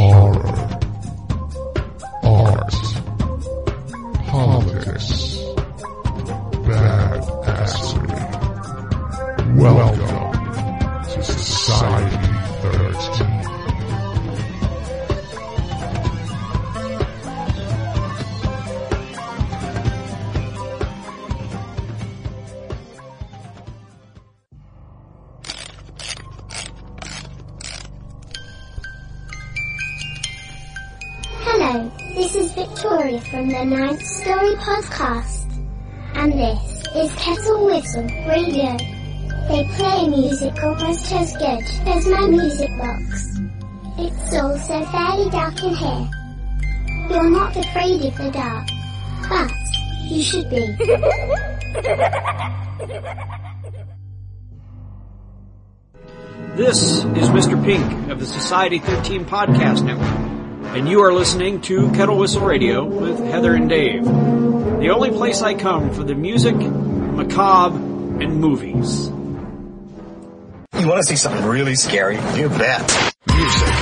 Horror, art, politics, badassery. Welcome Hello, this is Victoria from the Ninth Story Podcast. And this is Kettle Whistle Radio. They play music almost as good as my music box. It's also fairly dark in here. You're not afraid of the dark, but you should be. This is Mr. Pink of the Society 13 Podcast Network, and you are listening to Kettle Whistle Radio with Heather and Dave. The only place I come for the music, macabre, and movies. You want to see something really scary? You bet. Music,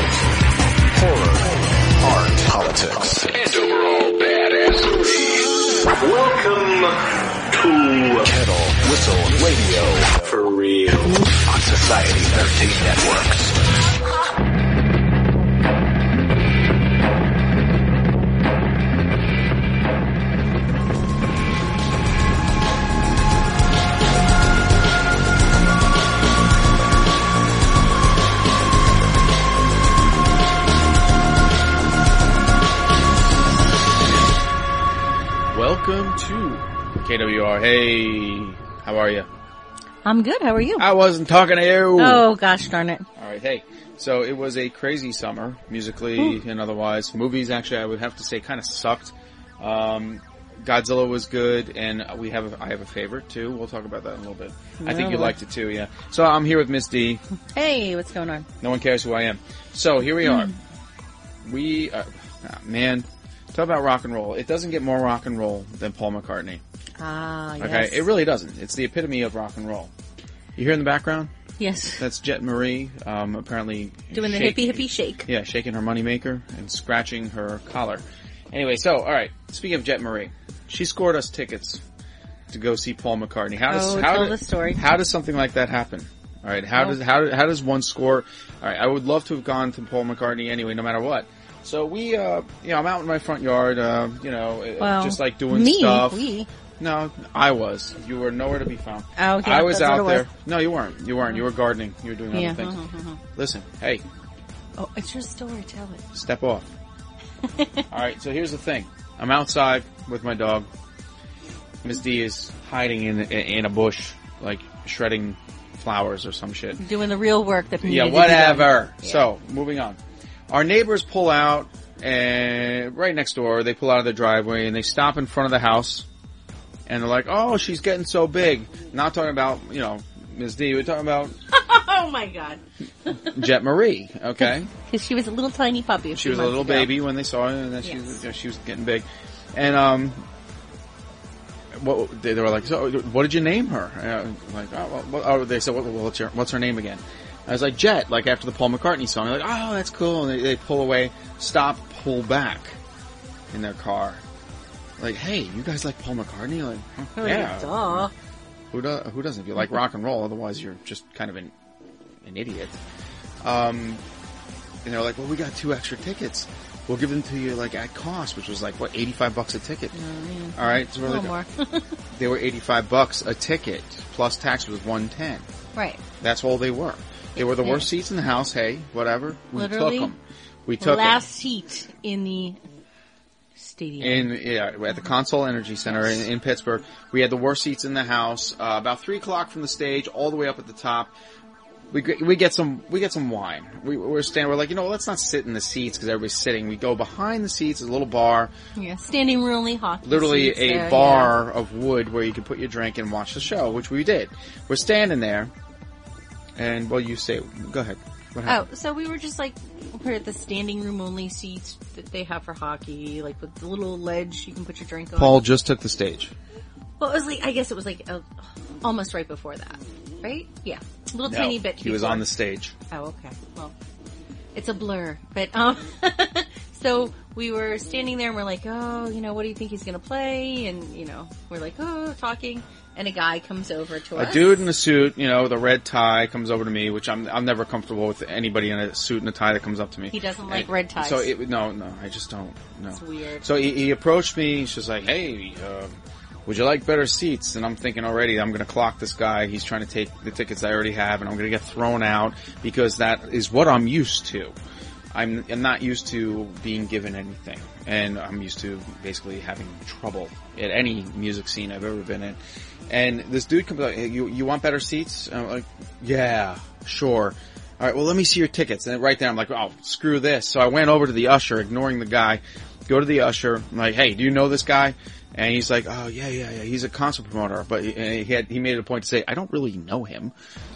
horror, art, politics, and overall badassery. Welcome to Kettle Whistle Radio. For real. On Society 13 Networks. KWR. Hey, how are you? I'm good. How are you? I wasn't talking to you. Oh gosh darn it. All right. Hey, so it was a crazy summer, musically and otherwise. Movies, actually, I would have to say, kind of sucked. Um, Godzilla was good, and we have a, I have a favorite too. We'll talk about that in a little bit. I think you liked it too, yeah. So I'm here with Miss D. Hey, what's going on? No one cares who I am. So here we are. Hmm. We, uh, ah, man, talk about rock and roll. It doesn't get more rock and roll than Paul McCartney. Ah, yes. Okay, it really doesn't. It's the epitome of rock and roll. You hear in the background? Yes. That's Jet Marie, um, apparently Doing the hippie hippie shake. Yeah, shaking her moneymaker and scratching her collar. Anyway, so all right. Speaking of Jet Marie, she scored us tickets to go see Paul McCartney. How does Oh, how tell do- the story. How does something like that happen? All right, how Well- does how how does one score? All right, I would love to have gone to Paul McCartney anyway, no matter what. So we, uh, you know, I'm out in my front yard, uh, you know, Well, just like doing me, stuff. we. No, I was. You were nowhere to be found. Oh, yeah, I was out there. was. No, you weren't. You weren't. You were gardening. You were doing other Yeah. things. uh-huh, uh-huh. Listen, hey, Oh, it's your story. Tell it. step off. All right, so here's the thing. I'm outside with my dog. Miss D is hiding in in a bush, like shredding flowers or some shit. Doing the real work that people Yeah, needed to be done. whatever. Yeah. So, moving on. Our neighbors pull out, and right next door, they pull out of the driveway and they stop in front of the house, and they're like, "Oh, she's getting so big." Not talking about you know Ms. D. We're talking about oh my god. Jet Marie. Okay. Because she was a little tiny puppy. She was a little baby when they saw her, and then she, was, she was getting big. And um, what they, they were like, so what did you name her? And I was like, oh, well, what, oh, they said, what, what's her what's her name again? I was like Jet, like after the Paul McCartney song. They're like, oh, that's cool. And they, they pull away, stop, pull back in their car. Like, hey, you guys like Paul McCartney? Like, "Huh, yeah. Duh. Who do, who doesn't? If you like rock and roll, otherwise you're just kind of an an idiot. Um, and they're like, well, we got two extra tickets. We'll give them to you like at cost, which was like what eighty five bucks a ticket. All right, so A we're little like, more. they were eighty five bucks a ticket plus tax was one ten. right. That's all they were. They were the worst seats in the house. Hey, whatever. We Literally, took them. We took. Last seat in the stadium. in yeah at the Consol Energy Center in, in Pittsburgh. We had the worst seats in the house. Uh, about three o'clock from the stage, all the way up at the top. We get- we get some we get some wine. We, we're standing. We're like, you know, let's not sit in the seats because everybody's sitting. We go behind the seats, a little bar, yeah, standing room only hockey. literally seats a there, bar of wood where you can put your drink and watch the show, which we did. We're standing there, and well, you say, go ahead. What yeah. happened? Oh, so we were just like we're at the standing room only seats that they have for hockey, like with the little ledge you can put your drink on. Paul just took the stage. Well, it was like I guess it was like uh almost right before that, right? Yeah, a little No, tiny bit. he was before. on the stage. Oh, okay. Well, it's a blur, but um, so we were standing there and we're like, oh, you know, what do you think he's gonna play? And you know, we're like, oh, talking, and a guy comes over to us. A dude in a suit, you know, the red tie comes over to me, which I'm I'm never comfortable with anybody in a suit and a tie that comes up to me. He doesn't like And red ties. So it, no, no, I just don't. No, It's weird. So he, he approached me. He's just like, "Hey, uh, would you like better seats?" And I'm thinking already, I'm going to clock this guy. He's trying to take the tickets I already have, and I'm going to get thrown out because that is what I'm used to. I'm, I'm not used to being given anything, and I'm used to basically having trouble at any music scene I've ever been in. And this dude comes up, hey, you you want better seats? And I'm like, yeah, sure. All right, well, let me see your tickets. And right there, I'm like, oh, screw this. So I went over to the usher, ignoring the guy. Go to the usher. I'm like, hey, do you know this guy? And he's like, oh yeah, yeah, yeah. He's a concert promoter, but he, had he made it a point to say, I don't really know him.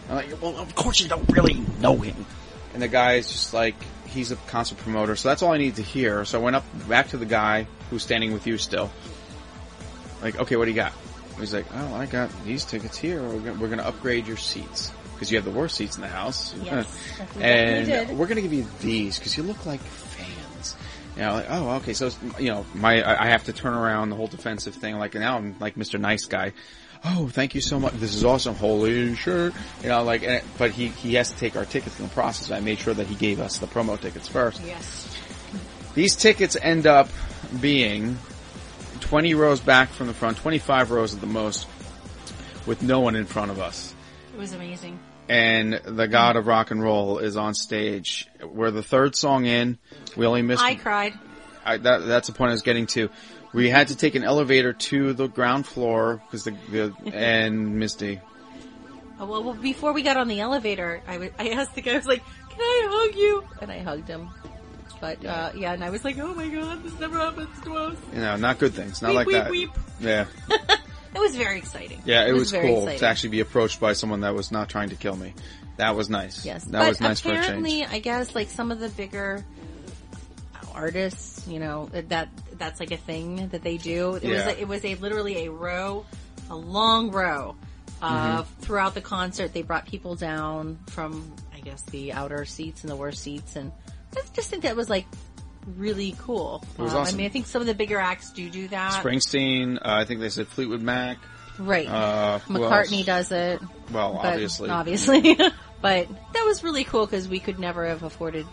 I'm like, well, of course you don't really know him. And the guy is just like, he's a concert promoter, so that's all I needed to hear. So I went up back to the guy who's standing with you still. Like, okay, what do you got? He's like, oh, I got these tickets here. We're gonna, we're gonna upgrade your seats because you have the worst seats in the house. Yes, and we're gonna give you these because you look like fans. You know, like, oh, okay. So, you know, my, I I have to turn around the whole defensive thing. Like now I'm like Mr. Nice Guy. Oh, thank you so much. This is awesome. Holy shit. You know, like, and, but he, he has to take our tickets in the process. I made sure that he gave us the promo tickets first. yes. These tickets end up being 20 rows back from the front, 25 rows at the most, with no one in front of us. It was amazing. And the god of rock and roll is on stage. We're the third song in. We only missed. I cried. I, that, that's the point I was getting to. We had to take an elevator to the ground floor because the, the and Misty. Oh, well, well, before we got on the elevator, I asked the guy, I was like, can I hug you? And I hugged him. But, uh, yeah, and I was like, oh my god, this never happens to us. You know, not good things. Not Weep, like weep, that. weep. Yeah, It was very exciting. yeah. It, was, very cool exciting. to actually be approached by someone that was not trying to kill me. That was nice. Yes, that but was nice for a change. apparently, I guess like some of the bigger artists, you know, that that's like a thing that they do. It Yeah. was it was a literally a row, a long row. Uh, Mm-hmm. throughout the concert, they brought people down from, I guess, the outer seats and the worst seats, and I just think that was like really cool. Um, awesome. I mean, I think some of the bigger acts do do that. Springsteen. Uh, I think they said Fleetwood Mac. right? Uh, McCartney does it. Well, obviously. obviously. but that was really cool because we could never have afforded.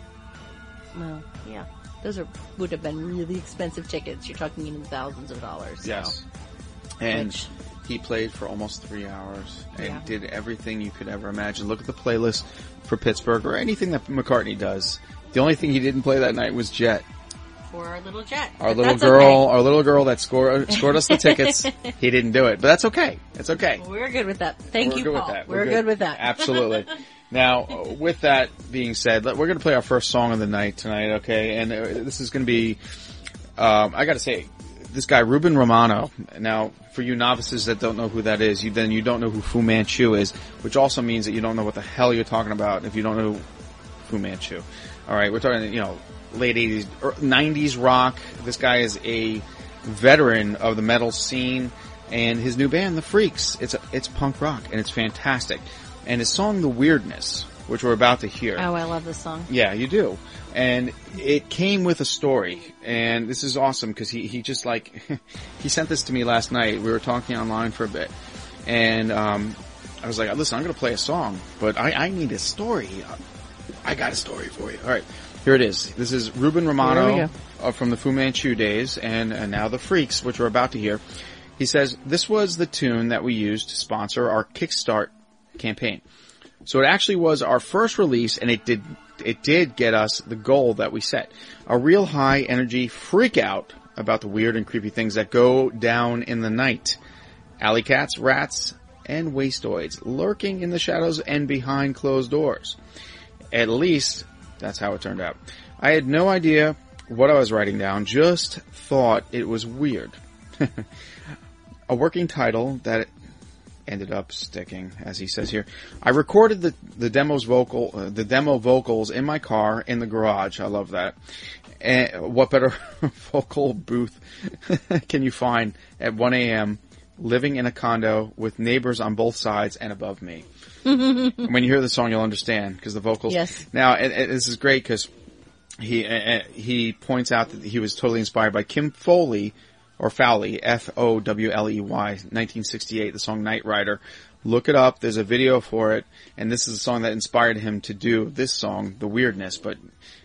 Well, yeah, those are would have been really expensive tickets. You're talking in thousands of dollars. so. Yes. And Which- he played for almost three hours and Yeah. did everything you could ever imagine. Look at the playlist for Pittsburgh or anything that McCartney does. The only thing he didn't play that night was Jet. for our little jet. Our But little girl, okay. our little girl that scored scored us the tickets. he didn't do it, but that's okay. It's okay. We're good with that. Thank We're you, good Paul. with that. We're, good. with that. Absolutely. now, with that being said, we're going to play our first song of the night tonight, okay? And uh, this is going to be, um, I got to say, this guy Ruben Romano. Now, for you novices that don't know who that is, you then you don't know who Fu Manchu is, which also means that you don't know what the hell you're talking about if you don't know Fu Manchu. All right, we're talking, you know, late 80s, er, 90s rock. This guy is a veteran of the metal scene, and his new band, The Freaks, it's a, it's punk rock, and it's fantastic. And his song, The Weirdness, which we're about to hear. Oh, I love this song. Yeah, you do. And it came with a story, and this is awesome because he, he just like, he sent this to me last night. We were talking online for a bit, and um, I was like, listen, I'm going to play a song, but I, I need a story. I got a story for you. All right, here it is. This is Ruben Romano uh, from the Fu Manchu days, and uh, now the Freaks, which we're about to hear. He says this was the tune that we used to sponsor our Kickstart campaign. So it actually was our first release, and it did it did get us the goal that we set: a real high energy freak out about the weird and creepy things that go down in the night. Alley cats, rats, and wastoids lurking in the shadows and behind closed doors. At least that's how it turned out. I had no idea what I was writing down, just thought it was weird. a working title that ended up sticking, as he says here. I recorded the the demo's vocal, uh, the demo vocals in my car in the garage. I love that. And what better vocal booth can you find at 1 a.m. living in a condo with neighbors on both sides and above me? when you hear the song, you'll understand because the vocals. Yes. Now, and, and this is great because he uh, uh, he points out that he was totally inspired by Kim Foley or Fowley, F O W L E Y, 1968, the song Night Rider. Look it up. There's a video for it, and this is a song that inspired him to do this song, The Weirdness. But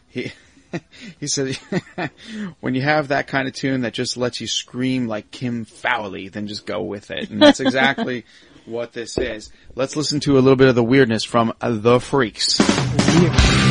he he said when you have that kind of tune that just lets you scream like Kim Fowley, then just go with it, and that's exactly what this is. Let's listen to a little bit of the weirdness from The Freaks. And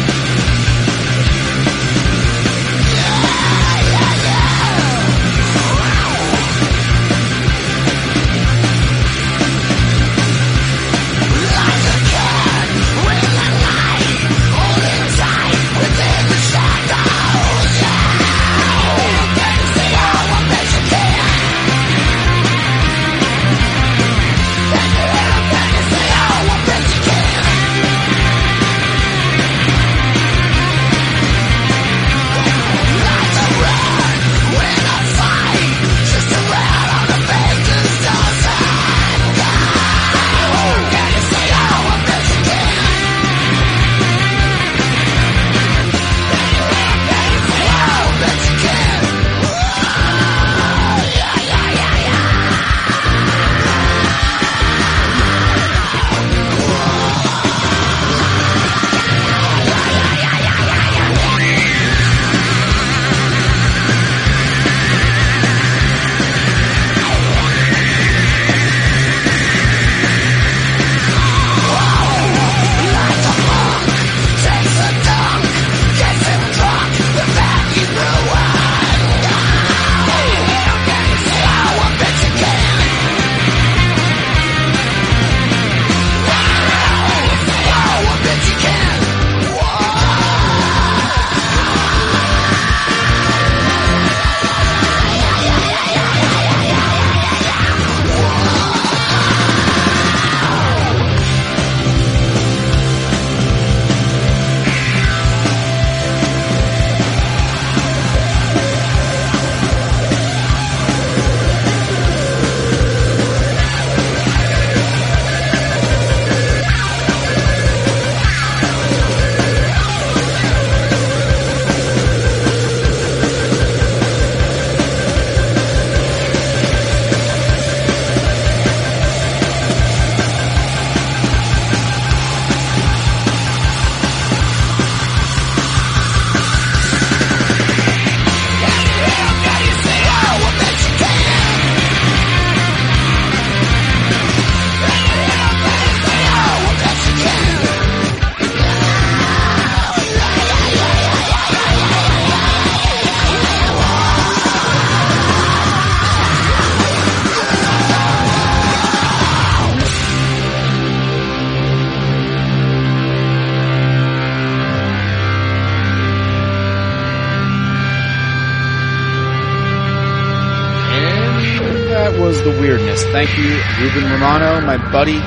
Ruben Romano, my buddy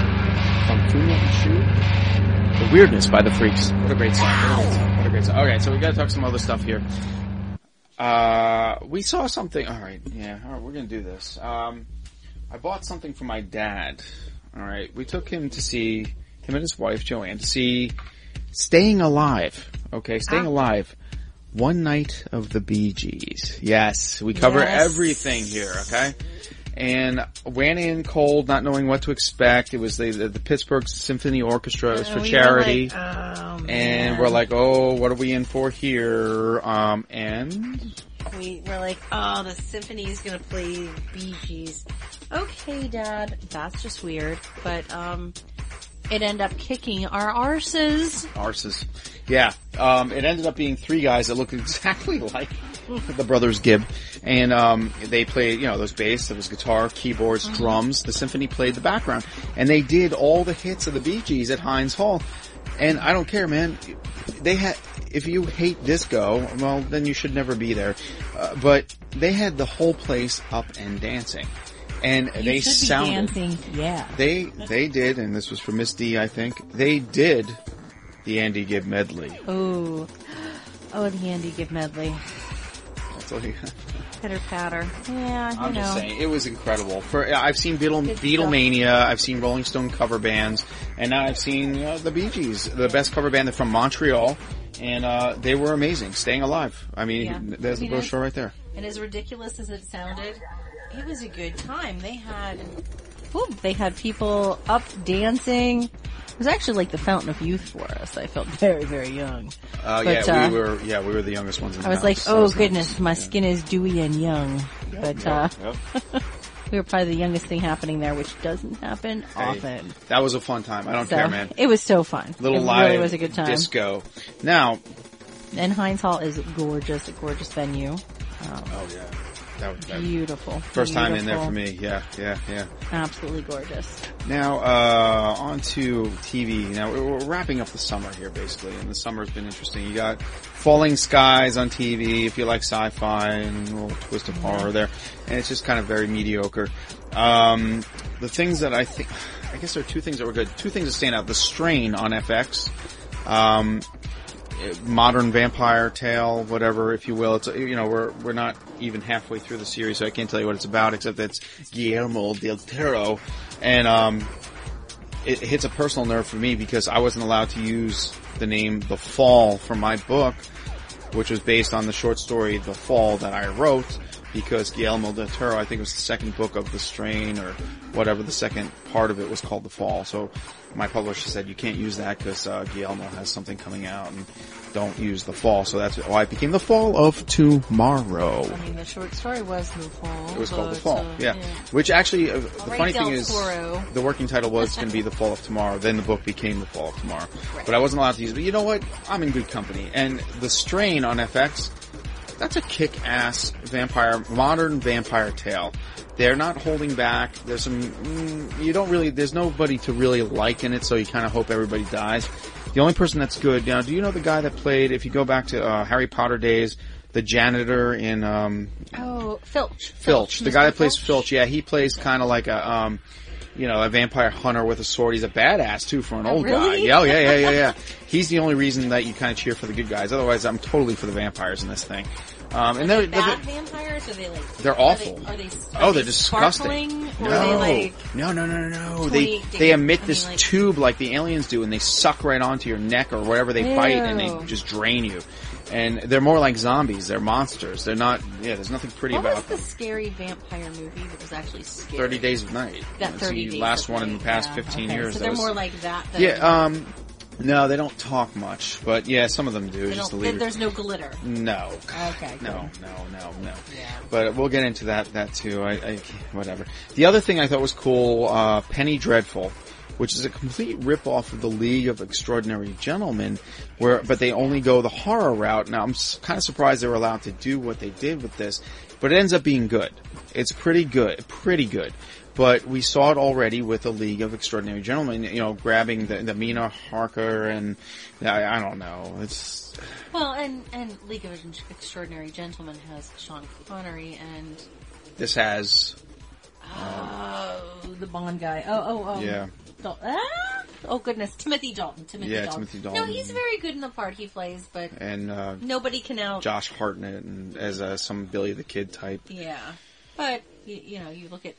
from Fu Manchu. The weirdness by the Freaks. What a great song. What a great song. What a great song. Okay, so we gotta talk some other stuff here. Uh, we saw something. All right, yeah. All right, we're gonna do this. Um, I bought something for my dad. All right, we took him to see him and his wife Joanne to see Staying Alive. Okay, Staying Alive. One night of the Bee Gees. Yes, we cover Yes. everything here. Okay, and went in cold, not knowing what to expect. It was the the, the Pittsburgh Symphony Orchestra. It was for And we charity. like, oh, and we're like, oh, what are we in for here? Um, and we were like, oh, the symphony is gonna play Bee Gees. Okay, Dad, that's just weird. But um, it ended up kicking our arses. arses. Yeah, um, it ended up being three guys that looked exactly like the brothers Gibb, and um, they played, you know, those bass, there was guitar, keyboards, drums. The symphony played the background, and they did all the hits of the Bee Gees at Heinz Hall. And I don't care, man. They had, if you hate disco, well, then you should never be there. Uh, but they had the whole place up and dancing, and You they should be sounded. dancing. Yeah. They they did, and this was for Miss D, I think. They did the Andy Gibb medley. Oh, oh, the Andy Gibb medley. That's all you- Pitter patter. Yeah, I'm know. just saying, it was incredible. For I've seen Beatle, Good Beatlemania, I've seen Rolling Stone cover bands, and now I've seen uh, the Bee Gees, the best cover band. They're from Montreal, and uh, they were amazing. Staying alive. I mean, Yeah. there's the You know, brochure right there. And as ridiculous as it sounded, it was a good time. They had, whew, they had people up dancing. It was actually like the fountain of youth for us. I felt very, very young. Uh, But, yeah, uh, we were yeah we were the youngest ones in the I was house. like, So oh it's not- goodness, my skin is dewy and young. But, uh, Yep. we were probably the youngest thing happening there, which doesn't happen Hey, often. that was a fun time. I don't So, care, man. it was so fun. Little it live really was a good time. disco. Now, And Heinz Hall is gorgeous, a gorgeous venue. Um, oh yeah, that was beautiful. first time in there for me. Yeah, yeah, yeah. Absolutely gorgeous. Now, uh, on to TV. Now, we're we're wrapping up the summer here, basically, and the summer's been interesting. You got Falling Skies on TV, if you like sci-fi and a little twist of horror there, and it's just kind of very mediocre. Um, the things that I think, I guess there are two things that were good. Two things that stand out. The Strain on FX. Um, modern vampire tale, whatever, if you will. It's you know we're we're not even halfway through the series, so I can't tell you what it's about, except that it's Guillermo del Toro, and um, it hits a personal nerve for me because I wasn't allowed to use the name The Fall for my book, which was based on the short story The Fall that I wrote. Because Guillermo del Toro, I think it was the second book of The Strain or whatever, the second part of it was called The Fall. So my publisher said you can't use that because uh, Guillermo has something coming out and don't use The Fall. So that's why it became The Fall of Tomorrow. I mean, the short story was The Fall. It was called The Fall, uh, yeah. Which actually, uh, the right, funny thing is, the working title was going to be The Fall of Tomorrow. Then the book became The Fall of Tomorrow. But I wasn't allowed to use it. But you know what? I'm in good company. And The Strain on FX, that's a kick-ass vampire, modern vampire tale. They're not holding back. There's some, mm, you don't really, there's nobody to really like in it, so you kind of hope everybody dies. The only person that's good, now, do you know the guy that played, if you go back to uh, Harry Potter days, the janitor in um, Oh, Filch. Filch, the guy that plays Filch, yeah, he plays kind of like a, um, you know, a vampire hunter with a sword. He's a badass too for an Oh, old guy. Yeah, oh, yeah, yeah, yeah, yeah. He's the only reason that you kind of cheer for the good guys. Otherwise, I'm totally for the vampires in this thing. Um, and they're, they bad they're vampires? Are they like? They're are awful. They, are they? oh, are they're disgusting. no, are they like? no, no, no, no, no. They they emit I mean, this like- tube like the aliens do, and they suck right onto your neck or wherever they bite, and they just drain you. And they're more like zombies. They're monsters. They're not. Yeah, there's nothing pretty What about was the scary vampire movie that was actually scary? Thirty Days of Night. That It's thirty the days. last of one in the Night, past yeah, fifteen okay. years. So that they're was- more like that. Than, yeah. Um. No, they don't talk much, but yeah, some of them do. they Just don't, leave. there's no glitter. No. Okay. No, no, no, no. Yeah. But we'll get into that, that too. I, I, whatever. The other thing I thought was cool, uh, Penny Dreadful, which is a complete rip-off of the League of Extraordinary Gentlemen, where, but they only go the horror route. Now I'm kind of surprised they were allowed to do what they did with this, but it ends up being good. It's pretty good, pretty good. But we saw it already with the League of Extraordinary Gentlemen, you know, grabbing the, the Mina Harker and, I, I don't know, it's, Well, and and League of Extraordinary Gentlemen has Sean Connery and this has, oh the Bond guy. Oh oh oh. Yeah. Dal- ah? Oh goodness, Timothy Dalton. Timothy Yeah, Dalton. Timothy Dalton. No, he's very good in the part he plays, but and, uh, nobody can out. Josh Hartnett and as uh, some Billy the Kid type. Yeah, but you, you know, you look at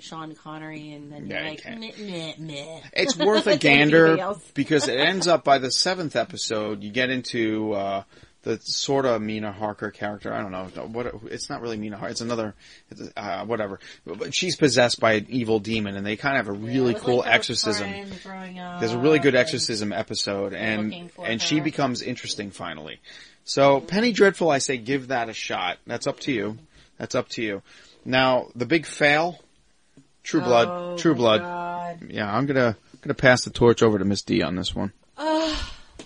Sean Connery and then Yeah, you're you like, can't. meh, meh, meh. It's worth a Everybody gander else. because it ends up by the seventh episode. You get into uh, the sort of Mina Harker character. I don't know what it's not really Mina Harker. It's another it's, uh, whatever. But she's possessed by an evil demon, and they kind of have a really was cool like exorcism. friend growing up There's a really good exorcism episode, and and she becomes interesting finally. So Penny Dreadful, I say give that a shot. That's up to you. That's up to you. Now the big fail, True Blood. Oh, True Blood. God. Yeah, I'm gonna gonna pass the torch over to Miss D on this one.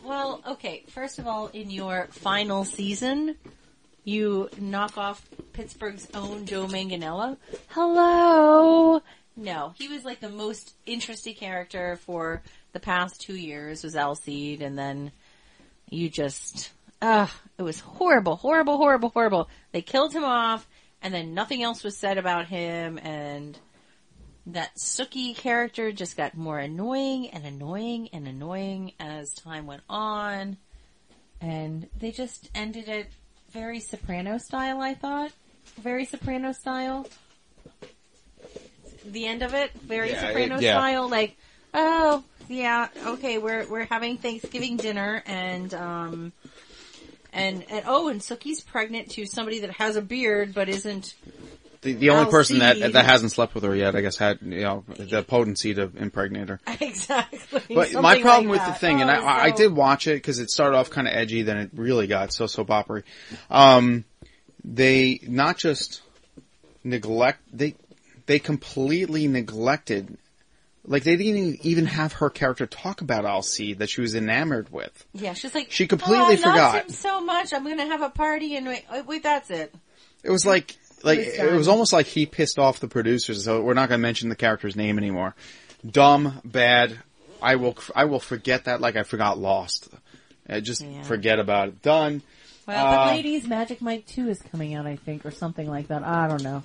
Well, okay. First of all, in your final season, you knock off Pittsburgh's own Joe Manganiello. Hello. No, he was like the most interesting character for the past two years was Alcide, and then you just, ugh, it was horrible, horrible, horrible, horrible. They killed him off, and then nothing else was said about him, and that Sookie character just got more annoying and annoying and annoying as time went on. And they just ended it very Soprano style, I thought. Very Soprano style. The end of it, very Yeah, Soprano it- yeah. style, like, oh, yeah, okay, we're, we're having Thanksgiving dinner and, um, and, and, oh, and Sookie's pregnant to somebody that has a beard but isn't The, the only person that that hasn't slept with her yet, I guess, had you know the potency to impregnate her. exactly. But my problem like with the thing, and Oh, I, I so- did watch it because it started off kind of edgy, then it really got so soap opera. Um, they not just neglect they they completely neglected. Like they didn't even have her character talk about Alcide that she was enamored with. Yeah, she's like She completely oh, I forgot. Him so much. I'm gonna have a party and wait, wait, wait that's it. It was like like was it was almost like he pissed off the producers. So we're not going to mention the character's name anymore. Dumb, bad. I will I will forget that like I forgot Lost. Uh, just Yeah. forget about it. Done. Well, Uh, but Ladies Magic Mike 2 is coming out, I think, or something like that. I don't know.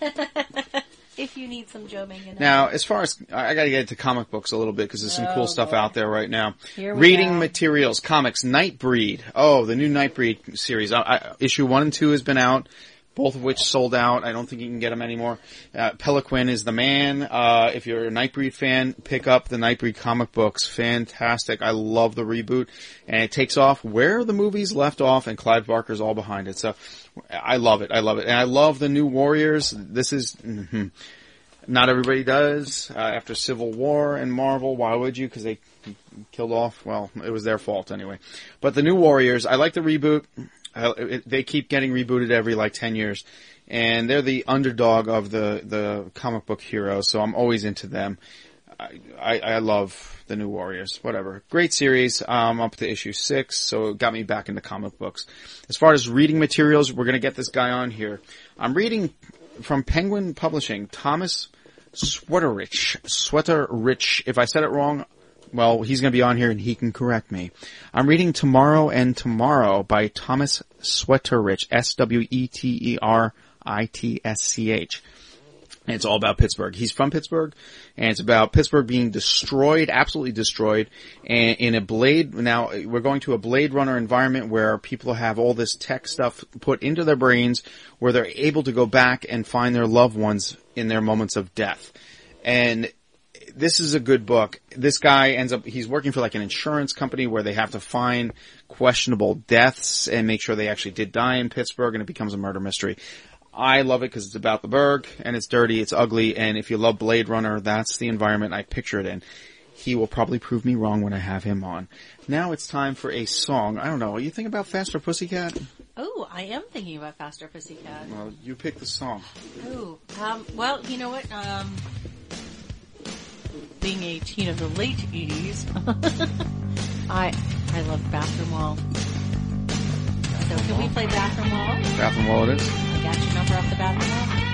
if you need some Joe Manganiello. Now, as far as I I got to get into comic books a little bit because there's some cool Oh, stuff boy. out there right now. Here we Reading go. materials, comics, Nightbreed. Oh, the new Nightbreed series. I, I, issue one and two has been out. Both of which sold out. I don't think you can get them anymore. Uh, Peliquin is the man. Uh, if you're a Nightbreed fan, pick up the Nightbreed comic books. Fantastic. I love the reboot. And it takes off where the movies left off and Clive Barker's all behind it. So, I love it. I love it. And I love the new Warriors. This is, mhm. Not everybody does. Uh, after Civil War and Marvel, why would you? Because they killed off. Well, it was their fault anyway. But the new Warriors, I like the reboot. It, they keep getting rebooted every like ten years, and they're the underdog of the the comic book heroes. So I'm always into them. I, I, I love the new Warriors. Whatever, great series. Um, up to issue six, so it got me back into comic books. As far as reading materials, we're gonna get this guy on here. I'm reading from Penguin Publishing, Thomas Sweterlitsch. Sweterlitsch. If I said it wrong, well, he's going to be on here and he can correct me. I'm reading Tomorrow and Tomorrow by Thomas Sweterlitsch. S-W-E-T-E-R-I-T-S-C-H. And it's all about Pittsburgh. He's from Pittsburgh, and it's about Pittsburgh being destroyed, absolutely destroyed, and in a Blade, now we're going to a Blade Runner environment where people have all this tech stuff put into their brains, where they're able to go back and find their loved ones in their moments of death. And this is a good book. This guy ends up, he's working for like an insurance company where they have to find questionable deaths and make sure they actually did die in Pittsburgh and it becomes a murder mystery. I love it because it's about the Burgh and it's dirty, it's ugly, and if you love Blade Runner, that's the environment I picture it in. He will probably prove me wrong when I have him on. Now it's time for a song. I don't know. You think about Faster Pussycat? Oh, I am thinking about Faster Pussycat. Well, you pick the song. Oh, um, well, you know what? Um, being a teen of the late '80s, I I love Bathroom Wall. So can we play Bathroom Wall? Bathroom Wall it is. I got your number off the Bathroom Wall.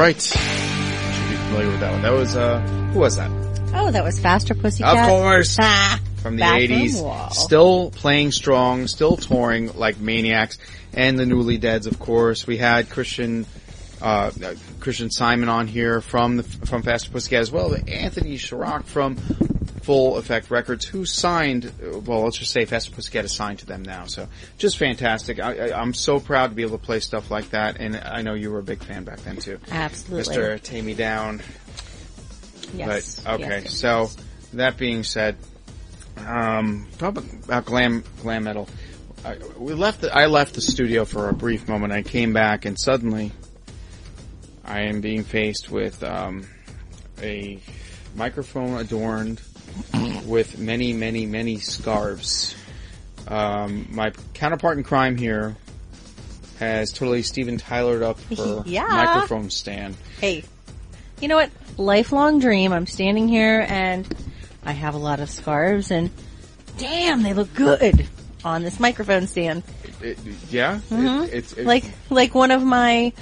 Right. Should be familiar with that one. That was, uh, who was that? Oh, that was Faster Pussycat. Of course. Ah, From the Bathroom 80s. Wall. Still playing strong, still touring like maniacs. And the Newly Deads, of course. We had Christian, uh, uh, Christian Simon on here from the, from Faster Pussycat as well. Anthony Chirac from Full Effect Records, who signed, well, let's just say Faster Pussycat is signed to them now. So just fantastic. I, I, I'm so proud to be able to play stuff like that. And I know you were a big fan back then too. Absolutely. Mr. Taime Downe. Yes. But okay, yes, so yes. that being said, um, talk about, about glam glam metal. I, we left. The, I left the studio for a brief moment. I came back, and suddenly, I am being faced with um, a microphone adorned with many, many, many scarves. Um, my counterpart in crime here has totally Steven Tylered up her Yeah. microphone stand. Hey, you know what? Lifelong dream. I'm standing here and I have a lot of scarves and damn, they look good on this microphone stand. It, yeah, Mhm. it, it's it, Like, like one of my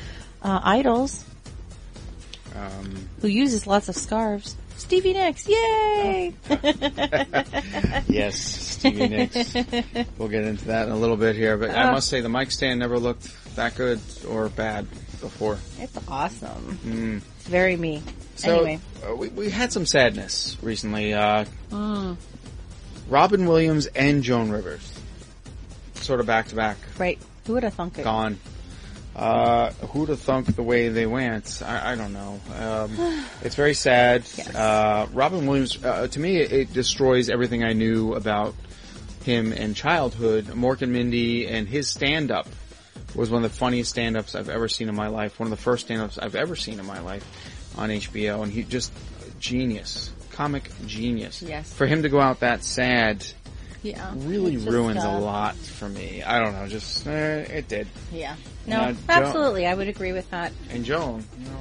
uh, idols Um, who uses lots of scarves. Stevie Nicks, yay! yes, Stevie Nicks. We'll get into that in a little bit here, but I Oh. must say the mic stand never looked that good or bad before. It's awesome. Mm. It's very me. So anyway. uh, we we had some sadness recently. Uh, Mm, Robin Williams and Joan Rivers, sort of back to back, right. Who would have thunk it? gone. Uh, who'd have thunk the way they went? I, I don't know. Um, it's very sad. Yes. Uh, Robin Williams, uh, to me, it, it destroys everything I knew about him in childhood. Mork and Mindy and his stand-up was one of the funniest stand-ups I've ever seen in my life. One of the first stand-ups I've ever seen in my life on HBO, and he just genius, comic genius. Yes. For him to go out that sad Yeah. really just, ruins uh, a lot for me. I don't know, just eh, it did. Yeah. No, uh, absolutely. I would agree with that. And Joan, you know,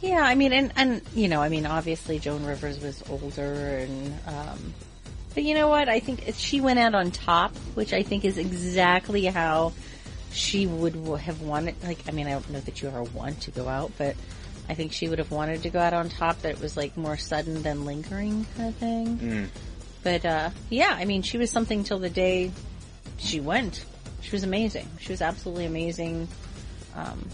Yeah, I mean, and, and, you know, I mean, obviously Joan Rivers was older and, um, but you know what? I think she went out on top, which I think is exactly how she would have wanted, like, I mean, I don't know that you ever want to go out, but I think she would have wanted to go out on top that it was like more sudden than lingering kind of thing. Mm. But, uh, yeah, I mean, she was something till the day she went. She was amazing. She was absolutely amazing. Um,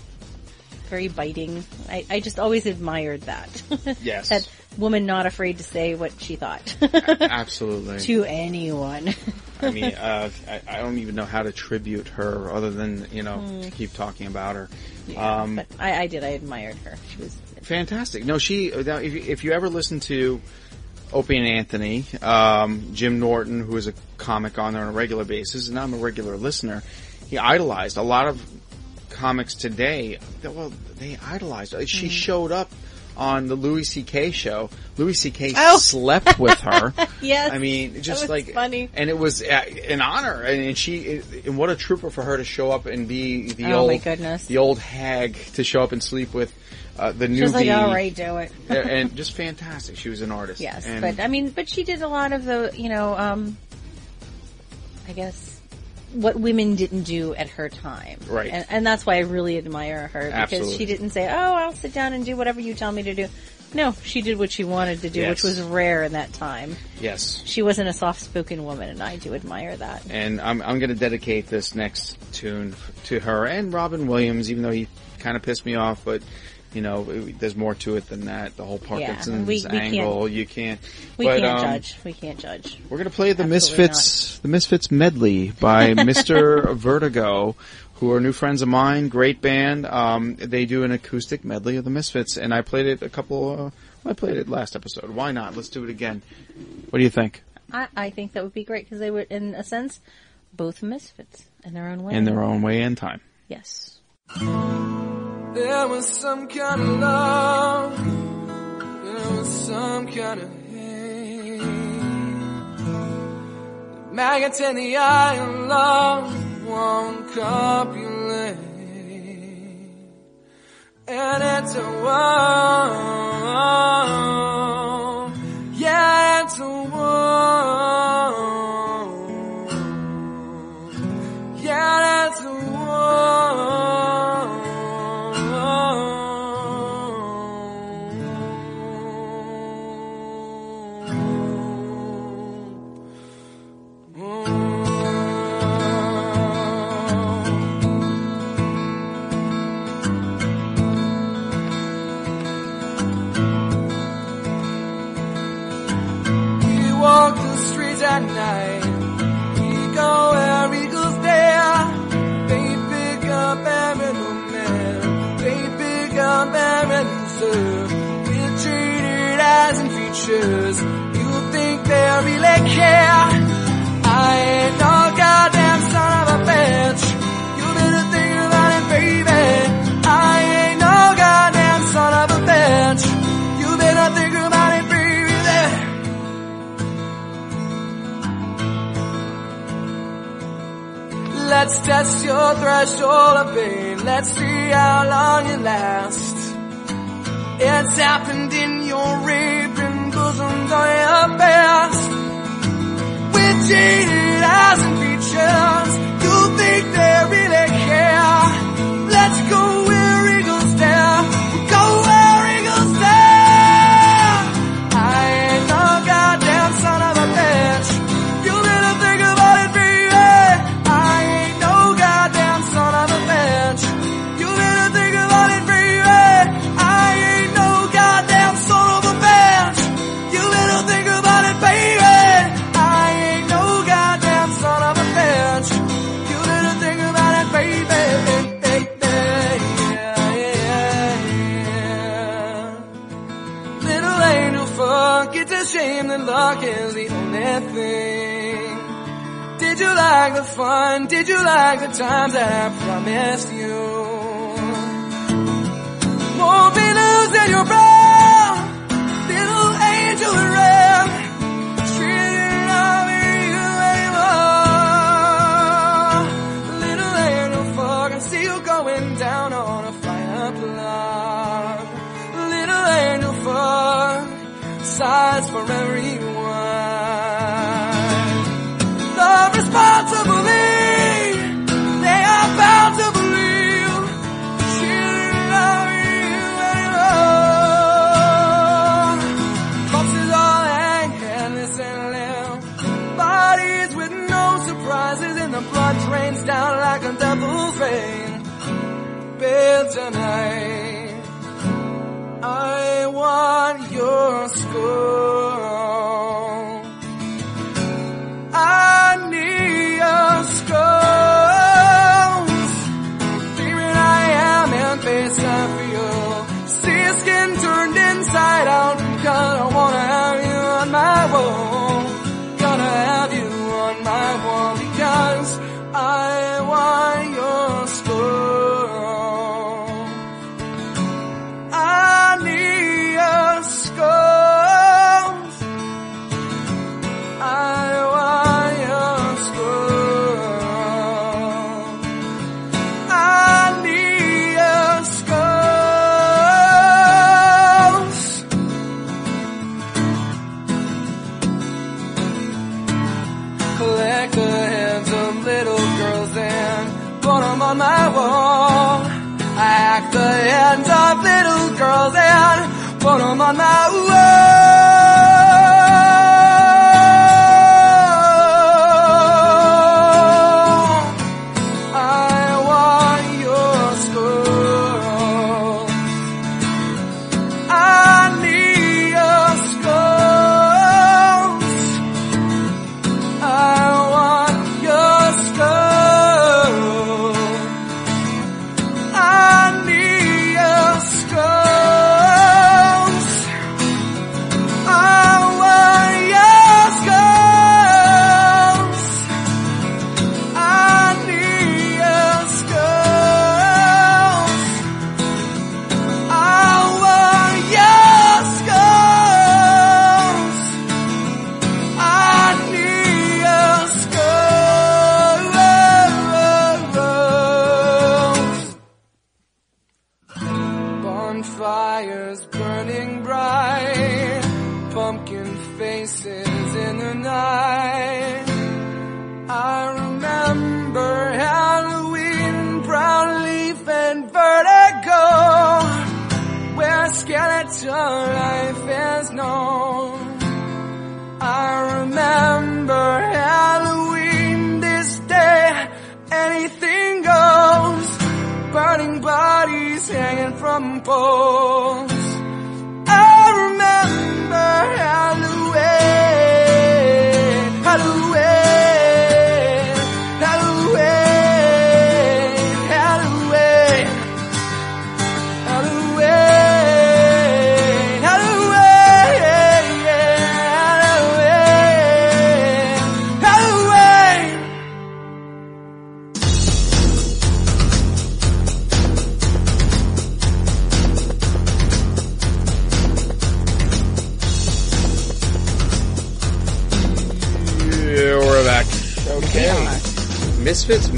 very biting. I, I just always admired that. Yes. that woman not afraid to say what she thought. absolutely. to anyone. I mean, uh, I, I don't even know how to tribute her other than you know Mm. to keep talking about her. Yeah, um, but I, I did. I admired her. She was fantastic. No, she. If you, if you ever listen to Opie and Anthony, um, Jim Norton, who is a comic on there on a regular basis, and I'm a regular listener, he idolized a lot of comics today. Well, they idolized. her. She showed up on the Louis C.K. show. Louis C.K. Oh. slept with her. Yes, I mean, just like funny. and it was uh, an honor, and, she, and what a trooper for her to show up and be the Oh, old, the old hag to show up and sleep with uh, the newbie. She was like, all right, do it. and, just fantastic. She was an artist. Yes, and but I mean, but she did a lot of the, you know, um, I guess what women didn't do at her time, Right. And, and that's why I really admire her because Absolutely. she didn't say, "Oh, I'll sit down and do whatever you tell me to do." No, she did what she wanted to do, Yes. which was rare in that time. yes, She wasn't a soft-spoken woman, and I do admire that. and I'm I'm going to dedicate this next tune to her and Robin Williams, even though he kind of pissed me off, but you know, it, there's more to it than that. The whole Parkinson's we, we angle, you can't. We but, can't um, judge. We can't judge. We're gonna play the Absolutely Misfits, not. the Misfits medley by Mr. Vertigo, who are new friends of mine. Great band. Um, they do an acoustic medley of the Misfits, and I played it a couple. Uh, I played it last episode. Why not? Let's do it again. What do you think? I, I think that would be great because they were, in a sense, both misfits in their own way. In their own way and time. Yes. There was some kind of love. There was some kind of hate. The maggots in the eye of love won't copulate. And it's a world. test your threshold of pain. Let's see how long you last. It's happened in your rape and goes on your past. With jaded eyes and features. You think they really care? Let's go Did you like the fun? Did you like the times that I promised you? Won't be losing your breath, little angel in red. Shouldn't love you anymore. Little angel fog, I see you going down on a fire. Little angel fog, sighs for every cantar por vain tonight. I want your score. on our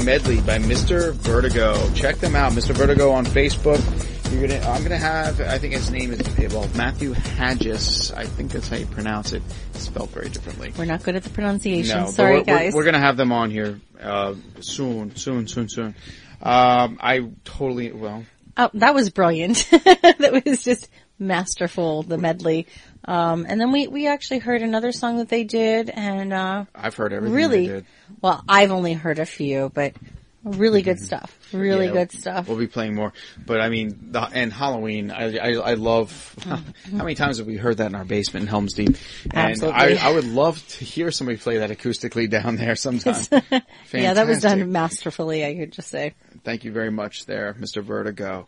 Medley by Mr. Vertigo. Check them out, Mr. Vertigo on Facebook. You're gonna, I'm gonna have, I think his name is, well, Matthew Hadgis. I think that's how you pronounce it. It's spelled very differently. We're not good at the pronunciation. No, Sorry, we're, we're- guys. We're, gonna have them on here, uh, soon, soon, soon, soon. Um, I totally, well, Oh, that was brilliant. that was just masterful, the medley. Um, and then we, we actually heard another song that they did and, uh, I've heard everything really, they did. well, I've only heard a few, but really good stuff. Really Mm-hmm. Yeah, good stuff. We'll be playing more, but I mean, the, and Halloween, I, I, I love. How many times have we heard that in our basement in Helm's Deep? And Absolutely. I, I would love to hear somebody play that acoustically down there sometime. yeah, that was done masterfully, I could just say. Thank you very much there, Mr. Vertigo.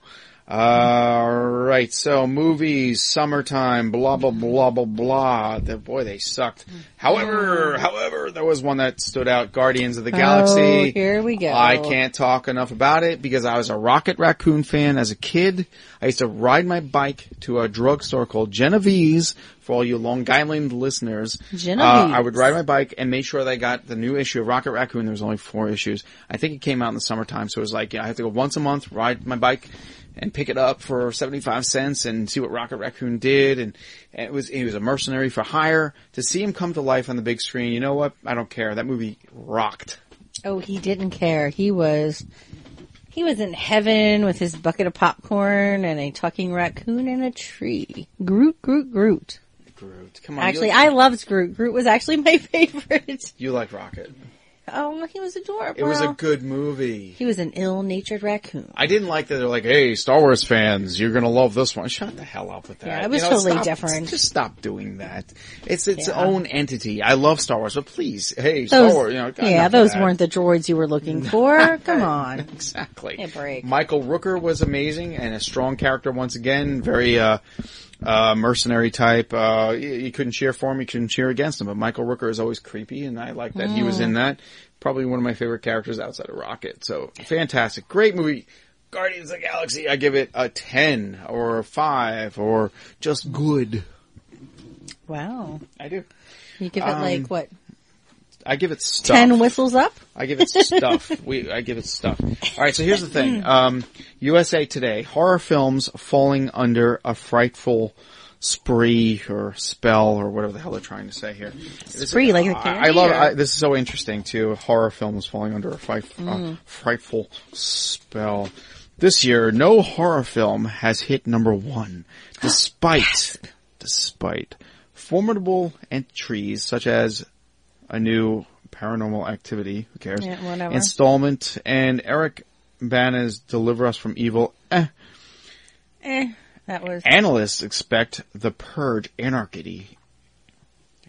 All right, so movies, summertime, blah blah blah blah blah. The, boy, they sucked. However, however, there was one that stood out: Guardians of the Galaxy. Oh, here we go. I can't talk enough about it because I was a Rocket Raccoon fan as a kid. I used to ride my bike to a drugstore called Genevieve's For all you Long Island listeners, Genovese. Uh, I would ride my bike and make sure that I got the new issue of Rocket Raccoon. There was only four issues. I think it came out in the summertime, so it was like yeah, I have to go once a month, ride my bike, and pick it up for seventy five cents and see what Rocket Raccoon did. And, and it was he was a mercenary for hire. To see him come to life on the big screen, you know what? I don't care. That movie rocked. Oh, he didn't care. He was, he was in heaven with his bucket of popcorn and a talking raccoon in a tree. Groot, Groot, Groot. Groot. Come on, Actually, I loved Groot. Groot was actually my favorite. you like Rocket. Oh, he was adorable. It was a good movie. He was an ill-natured raccoon. I didn't like that they're like, hey, Star Wars fans, you're gonna love this one. Shut the hell up with that. Yeah, it was You know, totally stop- different. Just stop doing that. It's its Yeah. own entity. I love Star Wars, but please, hey, Those, Star Wars, you know, yeah, those weren't the droids you were looking for. Come on. exactly. Give me a break. Michael Rooker was amazing and a strong character once again. Very uh, uh, mercenary type. Uh, you, you couldn't cheer for him, you couldn't cheer against him. But Michael Rooker is always creepy, and I like that he was Mm. in that. Probably one of my favorite characters outside of Rocket. So fantastic, great movie. Guardians of the Galaxy. I give it a ten or a five or just good. Wow. I do. You give it Um, like, what, I give it stuff. ten whistles up? I give it stuff. we, I give it stuff. All right, so here's the thing. Um, USA Today: horror films falling under a frightful spree or spell or whatever the hell they're trying to say here. This- Spree, like the I, I love. I, this is so interesting too. Horror films falling under a fright, uh, Mm. frightful spell. This year, no horror film has hit number one, despite despite formidable entries such as a new Paranormal Activity. Who cares? Yeah, whatever. Installment and Eric Bana's Deliver Us from Evil. Eh. Eh, that was Analysts expect The Purge Anarchy.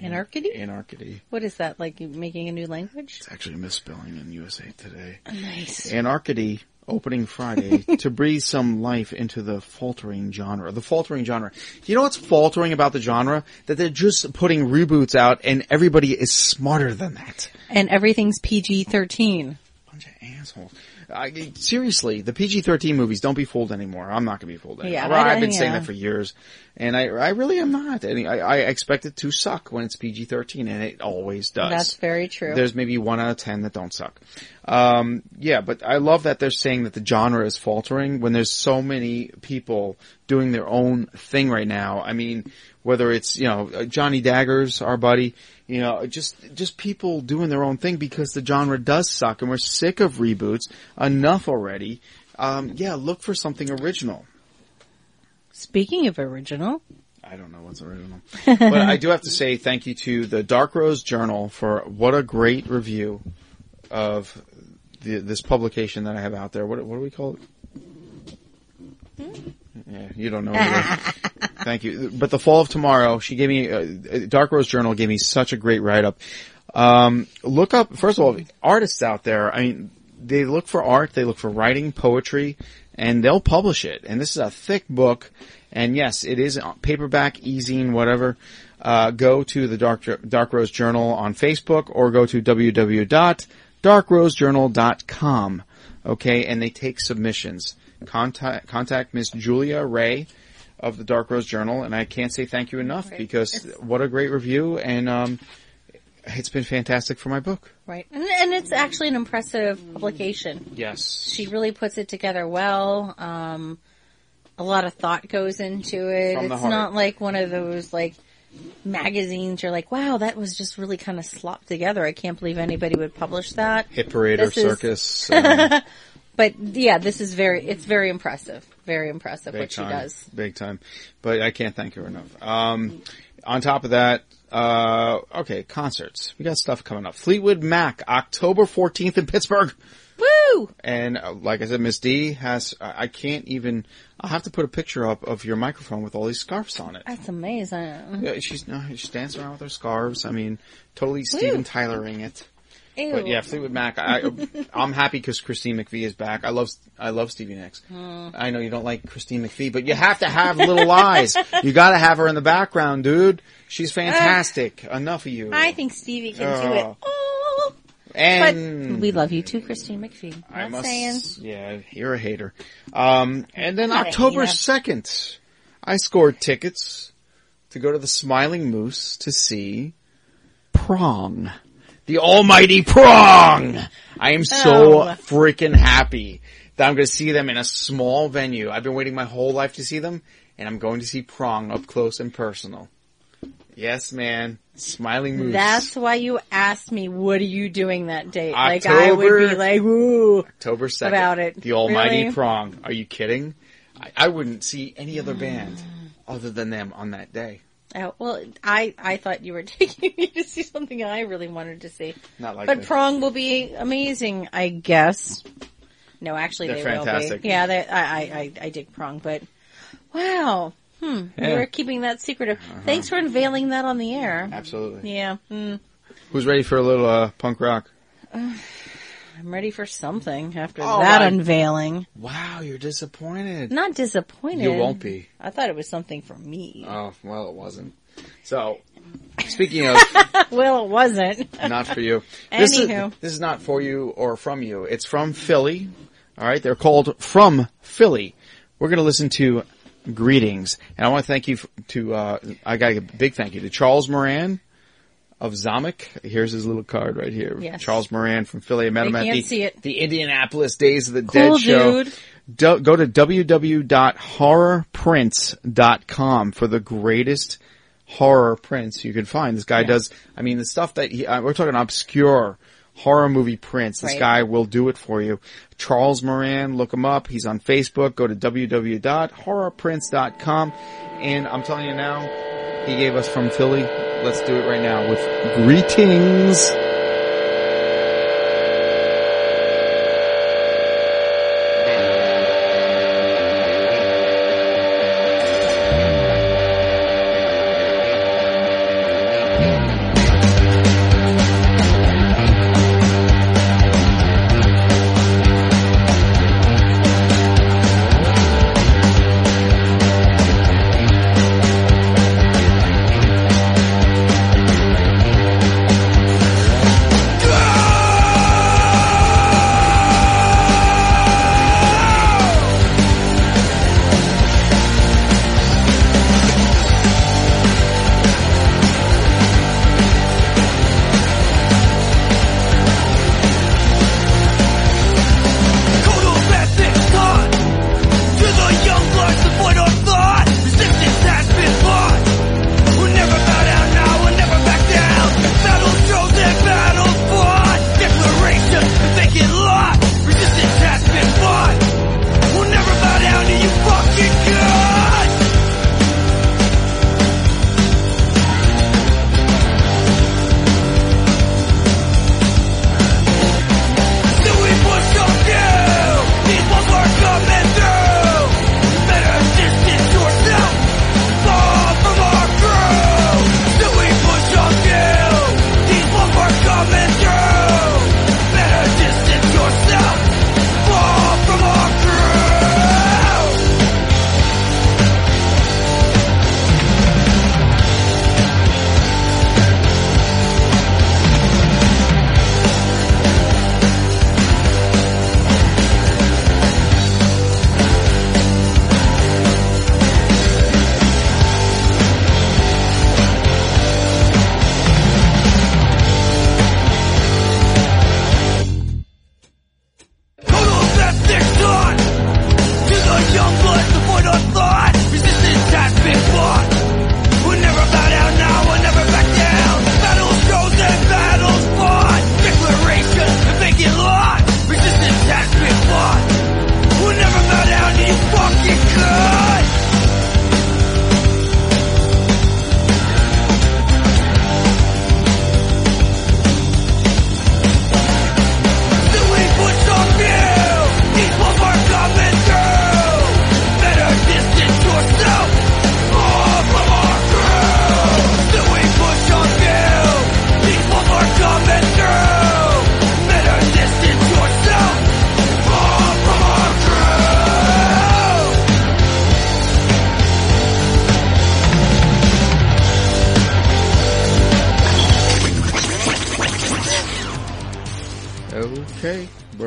anarchy? Anarchy. What is that, like making a new language? It's actually a misspelling in USA Today. Nice. Anarchy opening Friday to breathe some life into the faltering genre. The faltering genre. You know what's faltering about the genre? That they're just putting reboots out and everybody is smarter than that. And everything's PG-13. Bunch of assholes. I, seriously, the PG-13 movies, don't be fooled anymore. I'm not going to be fooled anymore. Yeah, Well, I've been don't- saying that for years, and I, I really am not. And I, I expect it to suck when it's PG-13, and it always does. That's very true. There's maybe one out of ten that don't suck. Um, yeah, but I love that they're saying that the genre is faltering when there's so many people doing their own thing right now. I mean, whether it's, you know, Johnny Daggers, our buddy, you know, just, just people doing their own thing because the genre does suck and we're sick of reboots. Enough already. Um, yeah, look for something original. Speaking of original, I don't know what's original. but I do have to say thank you to the Dark Rose Journal for what a great review of the, this publication that I have out there. What, what do we call it? Yeah, you don't know. Thank you. But the Fall of Tomorrow, she gave me, uh, Dark Rose Journal gave me such a great write-up. Um, look up, first of all, artists out there, I mean, they look for art, they look for writing, poetry, and they'll publish it. And this is a thick book, and yes, it is paperback, e-zine, whatever. Uh, go to the Dark, Dark Rose Journal on Facebook or go to www.darkrosejournal.com. Okay, and they take submissions. Contact, contact Miss Julia Ray of the Dark Rose Journal, and I can't say thank you enough because what a great review, and um, it's been fantastic for my book. right? And, and it's actually an impressive publication. Yes. She really puts it together well. Um, a lot of thought goes into it. From it's not like one of those like magazines. You're like, wow, that was just really kind of slopped together. I can't believe anybody would publish that. Hit Parade or This is- Circus. um, But yeah, this is very, it's very impressive. Very impressive big what she does. Big time. But I can't thank her enough. Um, on top of that, uh, okay, concerts. We got stuff coming up. Fleetwood Mac, October 14th in Pittsburgh. Woo! And uh, like I said, Miss D has, I I can't even, I'll have to put a picture up of your microphone with all these scarves on it. That's amazing. Yeah, she's, no, she's dancing around with her scarves. I mean, totally Steven Tylering it. Ew. But yeah, Fleetwood Mac. I, I'm happy because Christine McVie is back. I love, I love Stevie Nicks. Hmm. I know you don't like Christine McVie, but you have to have Little Lies. You got to have her in the background, dude. She's fantastic. Enough of you. I think Stevie can do Oh. it. Oh. and But we love you too, Christine McVie. Not I must, saying. yeah, you're a hater. Um, and then Not October second, I scored tickets to go to the Smiling Moose to see Prong, the Almighty Prong. I am so Oh. freaking happy that I'm going to see them in a small venue. I've been waiting my whole life to see them, and I'm going to see Prong up close and personal. Yes, man, Smiling Moose. That's why you asked me, what are you doing that date? Like I would October- be like, ooh. October 2nd. about it. The Almighty Really? Prong. Are you kidding? I, I wouldn't see any other band other than them on that day. Oh, well, I, I thought you were taking me to see something I really wanted to see. Not like But Prong will be amazing, I guess. No, actually They're they will be. Yeah, they, I, I, I, I dig Prong, but wow. Hmm. Yeah. Uh-huh. We were keeping that secretive. Thanks for unveiling that on the air. Absolutely. Yeah. Hmm. Who's ready for a little uh, punk rock? I'm ready for something after Oh, that unveiling. Wow, you're disappointed. Not disappointed. You won't be. I thought it was something for me. Oh, well, it wasn't. So, speaking of well, it wasn't. not for you, this is, this is not for you or from you. It's from Philly. All right, they're called From Philly. We're going to listen to Greetings, and I want to thank you to. Uh, I got a big thank you to Charles Moran of Zomic. Here's his little card right here. Yes. Charles Moran from Philly. I met They him at the, see it. the Indianapolis Days of the Cool, Dead show. dude. Do, go to www.horrorprints.com for the greatest horror prints you can find. This guy does, I mean, the stuff that he, uh, we're talking obscure horror movie prints. This Right. guy will do it for you. Charles Moran, look him up. He's on Facebook. Go to www.horrorprints.com. And I'm telling you now, he gave us from Philly. Let's do it right now with greetings.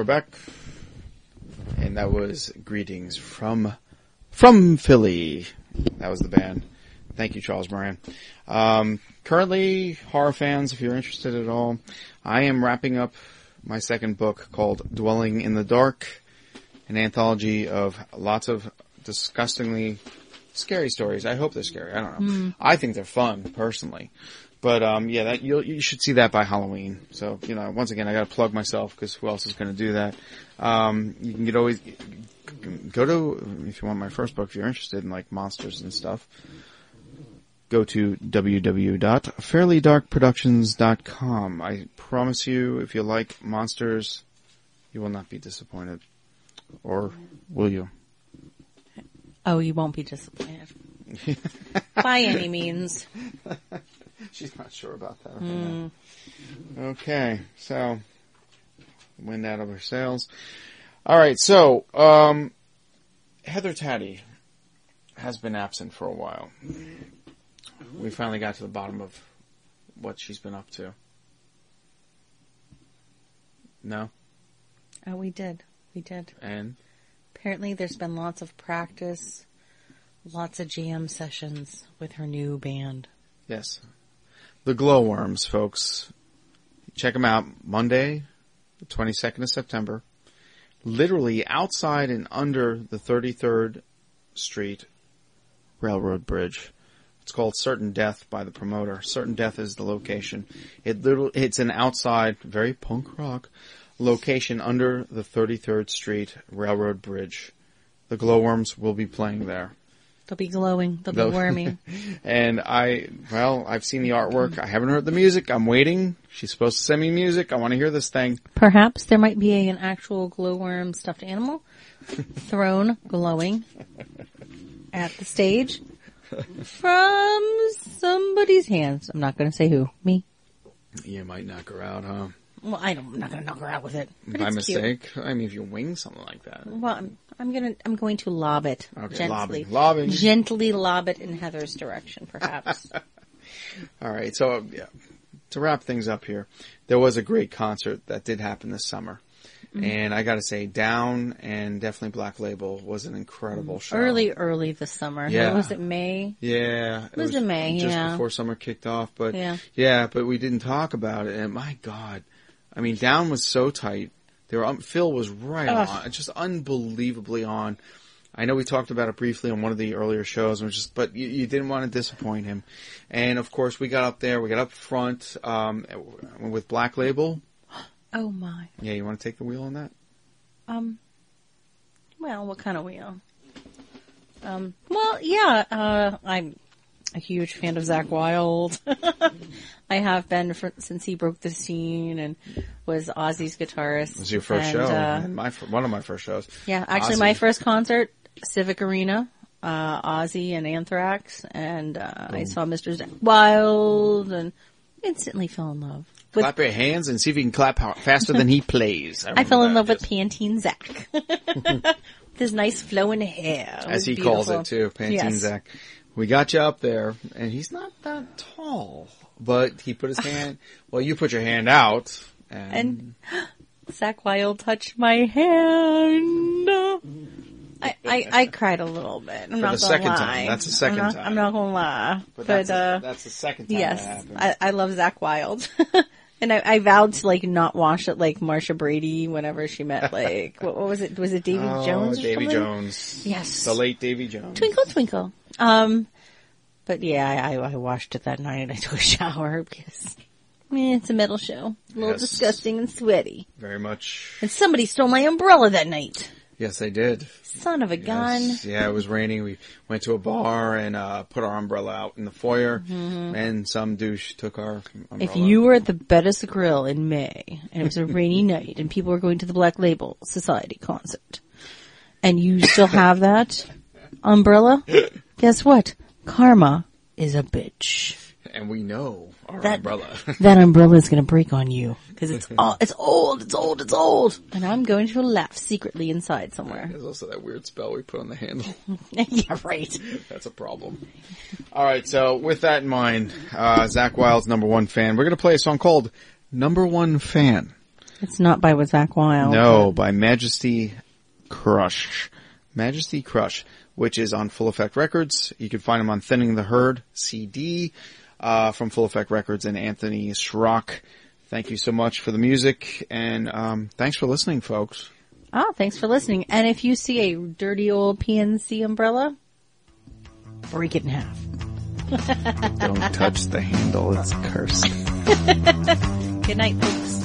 We're back. And that was Greetings from from Philly. That was the band. Thank you, Charles Moran. Um, currently, horror fans, if you're interested at all, I am wrapping up my second book called Dwelling in the Dark, an anthology of lots of disgustingly scary stories. I hope they're scary. I don't know. Hmm. I think they're fun, personally. But um, yeah, that you should see that by Halloween. So you know, once again, I got to plug myself because who else is going to do that? Um, you can get always go to if you want my first book if you're interested in like monsters and stuff. Go to www.fairlydarkproductions.com. I promise you, if you like monsters, you will not be disappointed. Or will you? Oh, you won't be disappointed. By any means. She's not sure about that. Hmm. Okay, so wind out of her sails. All right, so um, Heather Taddy has been absent for a while. We finally got to the bottom of what she's been up to. No, Oh, we did. We did. and Apparently, there's been lots of practice, lots of jam sessions with her new band. yes, the Glowworms, folks. Check them out Monday, the twenty second of September. Literally outside and under the thirty third Street Railroad Bridge. It's called Certain Death by the promoter. Certain Death is the location. It little, it's an outside, very punk rock location under the 33rd Street Railroad Bridge. The Glowworms will be playing there. They'll be glowing. They'll They'll- be wormy. And I, well, I've seen the artwork. I haven't heard the music. I'm waiting. She's supposed to send me music. I want to hear this thing. Perhaps there might be an actual glowworm stuffed animal thrown glowing at the stage from somebody's hands. I'm not going to say who. Me. You might knock her out, huh? Well, I don't, I'm not going to knock her out with it. By it's cute. mistake. I mean, if you wing something like that. Well, I'm, I'm gonna, I'm going to lob it Okay, gently, lobbing, lobbing. gently lob it in Heather's direction, perhaps. All right. So yeah, to wrap things up here, there was a great concert that did happen this summer. Mhm. And I got to say, Down and definitely Black Label was an incredible show. early, early this summer. Yeah. Was it May? Yeah, It was in May, yeah. just yeah. before summer kicked off. But Yeah. yeah, but we didn't talk about it. And my God, I mean, Down was so tight. They were um, Phil was right Ugh. on, just unbelievably on. I know we talked about it briefly on one of the earlier shows, and just, but you, you didn't want to disappoint him. And of course, we got up there, we got up front um, with Black Label. Oh my. Yeah, you want to take the wheel on that? Um. Well, what kind of wheel? Um. Well, yeah. Uh, I'm a huge fan of Zakk Wylde. I have been for, since he broke the scene and was Ozzy's guitarist. It was your first And, show, uh, my one of my first shows. Yeah, actually, Ozzy. my first concert, Civic Arena, uh, Ozzy and Anthrax, and uh, I saw Mr. Wylde and instantly fell in love. With, clap your hands and see if you can clap faster than he plays. I fell in love with Pantene Zakk. with his nice flowing hair. As he calls it too, Pantene Yes. Zakk. We got you up there, and he's not that tall, but he put his hand. well, you put your hand out, and, And Zakk Wylde touched my hand. I, I, I cried a little bit. I'm For not the gonna second lie. time. That's the second I'm not, time. I'm not gonna lie. But But, that's the- uh, that's the second time yes, that. I, I love Zakk Wylde. and I, I vowed to like not watch it like Marcia Brady whenever she met like, what, what was it? Was it Davy oh, Jones or Davy something? Jones, Yes. the late Davy Jones. Twinkle Twinkle. Um, but yeah, I, I watched it that night. I took a shower because eh, it's a metal show. A little Yes. disgusting and sweaty. Very much. And somebody stole my umbrella that night. Yes, they did. Son of a gun. Yeah, it was raining. We went to a bar and uh, put our umbrella out in the foyer, Mhm. and some douche took our umbrella. If you were at the Bettis Grill in May and it was a rainy night and people were going to the Black Label Society concert and you still have that umbrella, guess what? Karma is a bitch. And we know our that, umbrella. that umbrella is going to break on you because it's all, it's old, it's old, it's old. And I'm going to laugh secretly inside somewhere. There's also that weird spell we put on the handle. yeah, right. That's a problem. All right, so with that in mind, uh, Zakk Wylde's number one fan. We're going to play a song called "Number One Fan." It's not by Zakk Wylde. No, by Majesty Crush. Majesty Crush which is on Full Effect Records. You can find them on Thinning the Herd CD uh, from Full Effect Records and Anthony Schrock. Thank you so much for the music and um, thanks for listening, folks. Oh, thanks for listening. And if you see a dirty old PNC umbrella, break it in half. Don't touch the handle, it's cursed. Good night, folks.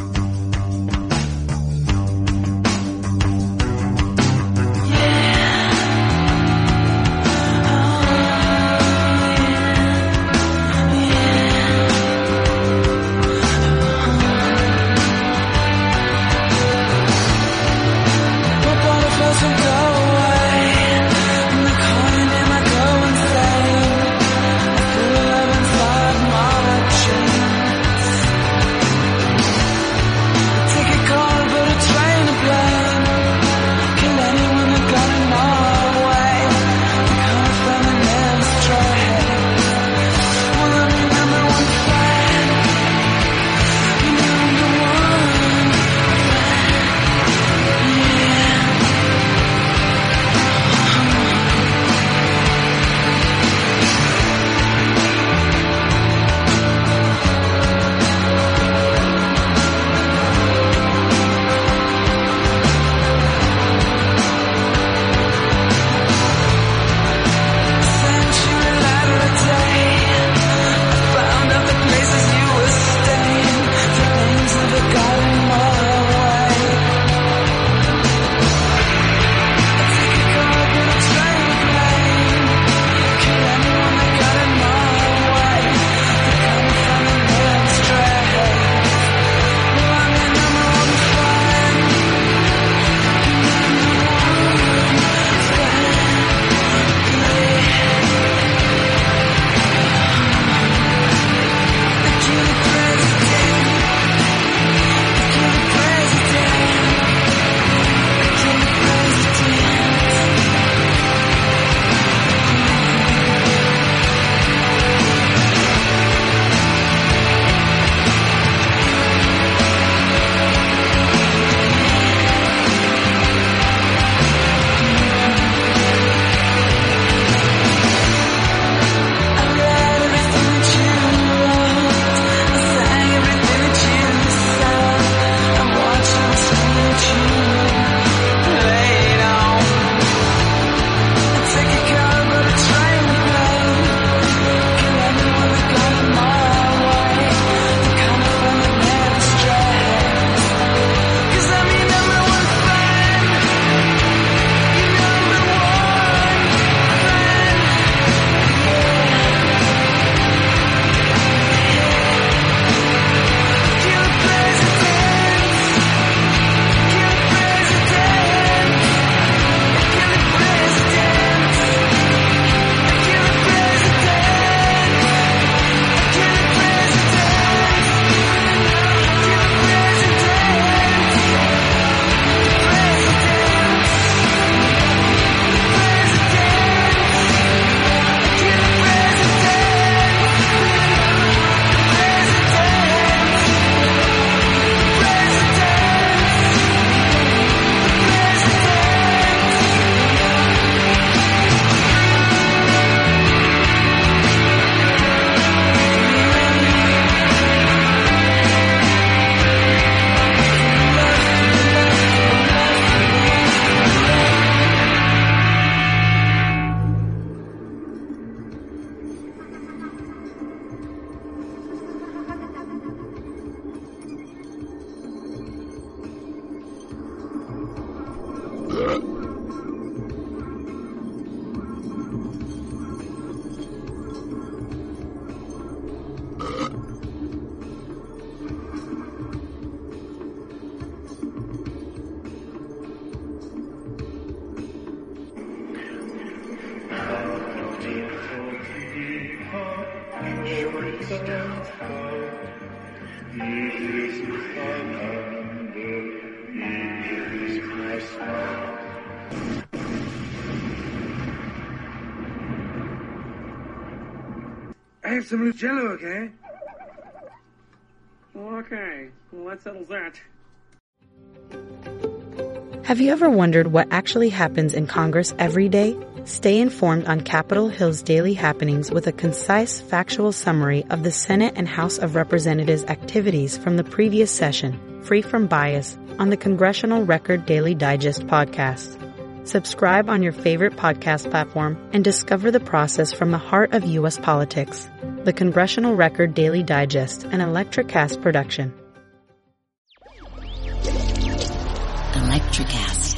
have some Lucello, okay? Okay, that settles that. Have you ever wondered what actually happens in Congress every day? Stay informed on Capitol Hill's daily happenings with a concise, factual summary of the Senate and House of Representatives activities from the previous session, free from bias, on the Congressional Record Daily Digest podcast. Subscribe on your favorite podcast platform and discover the process from the heart of U.S. politics. The Congressional Record Daily Digest, an Electricast production. Electricast.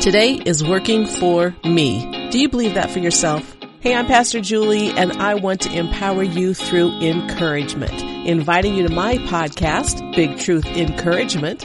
Today is working for me. Do you believe that for yourself? Hey, I'm Pastor Julie and I want to empower you through encouragement. Inviting you to my podcast, Big Truth Encouragement,